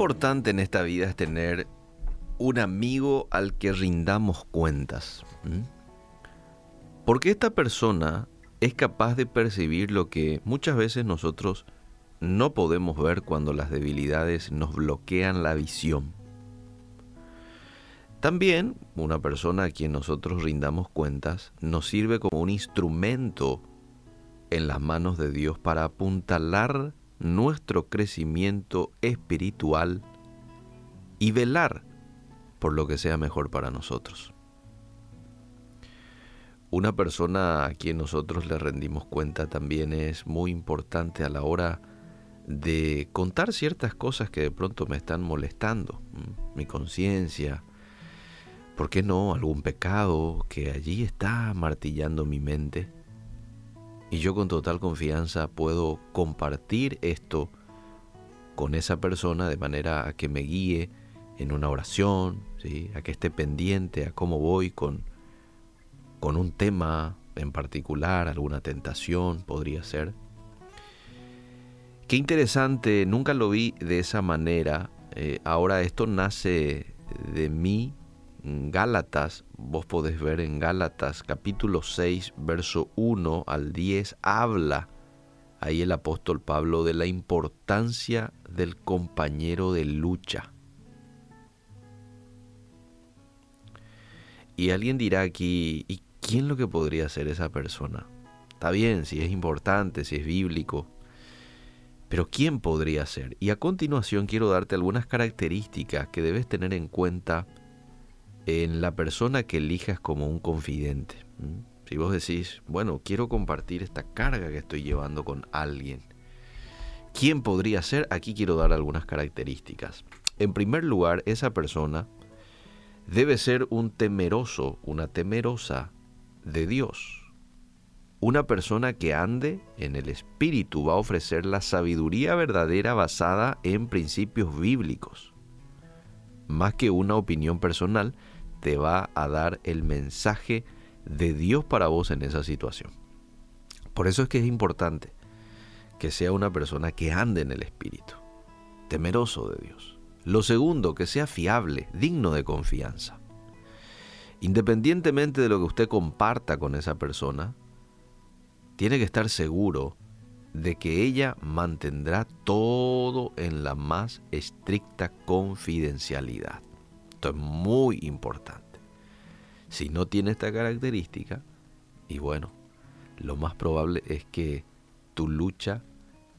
importante en esta vida es tener un amigo al que rindamos cuentas. Porque esta persona es capaz de percibir lo que muchas veces nosotros no podemos ver cuando las debilidades nos bloquean la visión. También una persona a quien nosotros rindamos cuentas nos sirve como un instrumento en las manos de Dios para apuntalar nuestro crecimiento espiritual y velar por lo que sea mejor para nosotros. Una persona a quien nosotros le rendimos cuenta también es muy importante a la hora de contar ciertas cosas que de pronto me están molestando, mi conciencia, ¿Por qué no algún pecado que allí está martillando mi mente? Y yo con total confianza puedo compartir esto con esa persona de manera a que me guíe en una oración, ¿sí? a que esté pendiente a cómo voy con, con un tema en particular, alguna tentación podría ser. Qué interesante, nunca lo vi de esa manera. Eh, ahora esto nace de mí Gálatas, vos podés ver en Gálatas capítulo 6, verso 1 al 10, habla ahí el apóstol Pablo de la importancia del compañero de lucha. Y alguien dirá aquí, ¿y quién lo que podría ser esa persona? Está bien, si es importante, si es bíblico, pero ¿quién podría ser? Y a continuación quiero darte algunas características que debes tener en cuenta en la persona que elijas como un confidente. Si vos decís, bueno, quiero compartir esta carga que estoy llevando con alguien, ¿quién podría ser? Aquí quiero dar algunas características. En primer lugar, esa persona debe ser un temeroso, una temerosa de Dios. Una persona que ande en el Espíritu va a ofrecer la sabiduría verdadera basada en principios bíblicos. Más que una opinión personal, te va a dar el mensaje de Dios para vos en esa situación. Por eso es que es importante que sea una persona que ande en el Espíritu, temeroso de Dios. Lo segundo, que sea fiable, digno de confianza. Independientemente de lo que usted comparta con esa persona, tiene que estar seguro de que ella mantendrá todo en la más estricta confidencialidad. Esto es muy importante. Si no tiene esta característica, y bueno, lo más probable es que tu lucha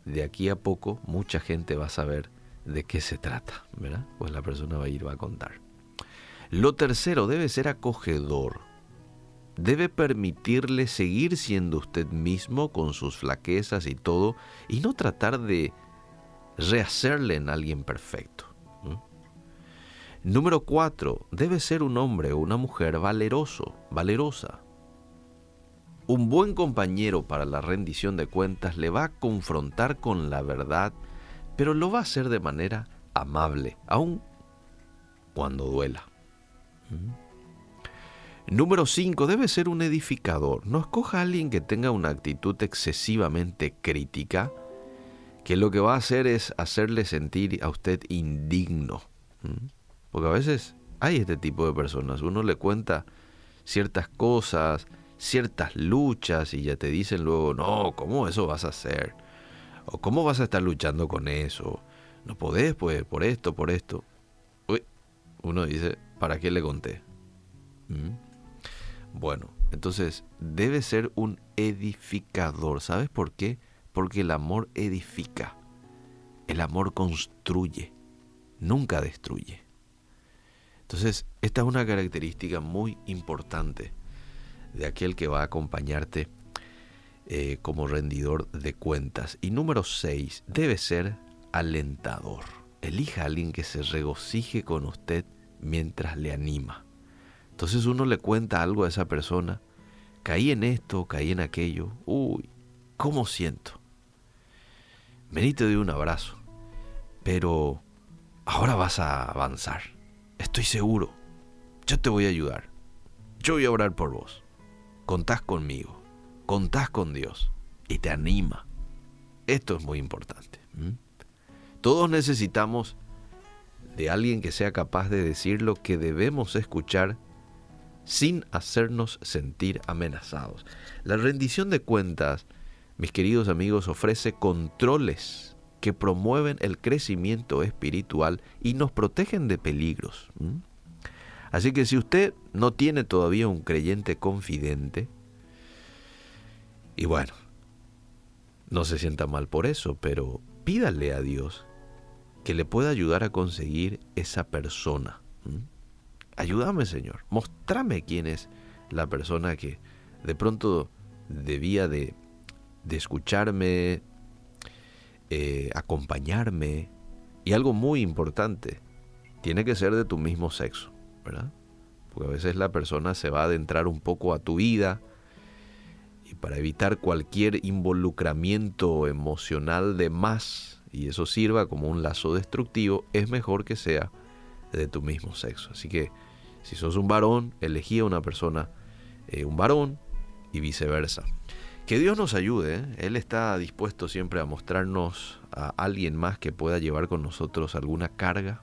de aquí a poco mucha gente va a saber de qué se trata, ¿verdad? Pues la persona va a ir, va a contar. Lo tercero, debe ser acogedor. Debe permitirle seguir siendo usted mismo con sus flaquezas y todo, y no tratar de rehacerle en alguien perfecto. Número cuatro, debe ser un hombre o una mujer valeroso, valerosa. Un buen compañero para la rendición de cuentas le va a confrontar con la verdad, pero lo va a hacer de manera amable, aun cuando duela. ¿Mm? Número 5. Debe ser un edificador. No escoja a alguien que tenga una actitud excesivamente crítica, que lo que va a hacer es hacerle sentir a usted indigno. ¿Mm? Porque a veces hay este tipo de personas. Uno le cuenta ciertas cosas, ciertas luchas y ya te dicen luego, no, ¿cómo eso vas a hacer? O ¿cómo vas a estar luchando con eso? No podés, pues, por esto, por esto. Uy, uno dice, ¿para qué le conté? ¿Mm? Bueno, entonces debe ser un edificador. ¿Sabes por qué? Porque el amor edifica. El amor construye, nunca destruye. Entonces, esta es una característica muy importante de aquel que va a acompañarte eh, como rendidor de cuentas. Y número 6, debe ser alentador. Elija a alguien que se regocije con usted mientras le anima. Entonces uno le cuenta algo a esa persona, caí en esto, caí en aquello, uy, ¿cómo siento? Vení te doy un abrazo, pero ahora vas a avanzar Estoy seguro. Yo te voy a ayudar. Yo voy a orar por vos. Contás conmigo. Contás con Dios. Y te anima. Esto es muy importante. Todos necesitamos de alguien que sea capaz de decir lo que debemos escuchar sin hacernos sentir amenazados. La rendición de cuentas, mis queridos amigos, ofrece controles que promueven el crecimiento espiritual y nos protegen de peligros. Así que si usted no tiene todavía un creyente confidente, y bueno, no se sienta mal por eso, pero pídale a Dios que le pueda ayudar a conseguir esa persona. Ayúdame, Señor. Mostrame quién es la persona que de pronto debía de, escucharme, eh, acompañarme. Y algo muy importante, tiene que ser de tu mismo sexo, ¿verdad? Porque a veces la persona se va a adentrar un poco a tu vida y para evitar cualquier involucramiento emocional de más y eso sirva como un lazo destructivo, es mejor que sea de tu mismo sexo. Así que si sos un varón, elegí a una persona, eh, un varón y viceversa. Que Dios nos ayude, ¿eh? Él está dispuesto siempre a mostrarnos a alguien más que pueda llevar con nosotros alguna carga.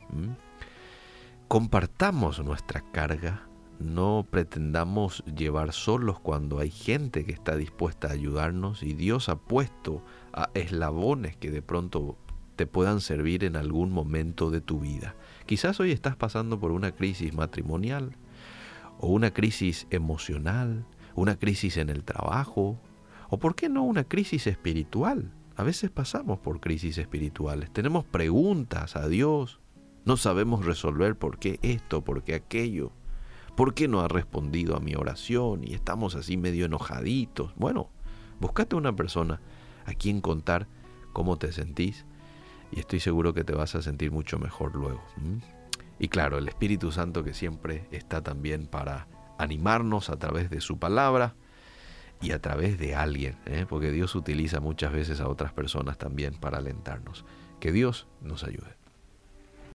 Compartamos nuestra carga, no pretendamos llevar solos cuando hay gente que está dispuesta a ayudarnos y Dios ha puesto a eslabones que de pronto te puedan servir en algún momento de tu vida. Quizás hoy estás pasando por una crisis matrimonial o una crisis emocional, una crisis en el trabajo o por qué no una crisis espiritual. A veces pasamos por crisis espirituales, tenemos preguntas a Dios, no sabemos resolver por qué esto, por qué aquello, por qué no ha respondido a mi oración y estamos así medio enojaditos. Bueno, búscate una persona a quien contar cómo te sentís y estoy seguro que te vas a sentir mucho mejor luego. Y claro, el Espíritu Santo que siempre está también para animarnos a través de su palabra y a través de alguien, ¿eh? porque Dios utiliza muchas veces a otras personas también para alentarnos. Que Dios nos ayude.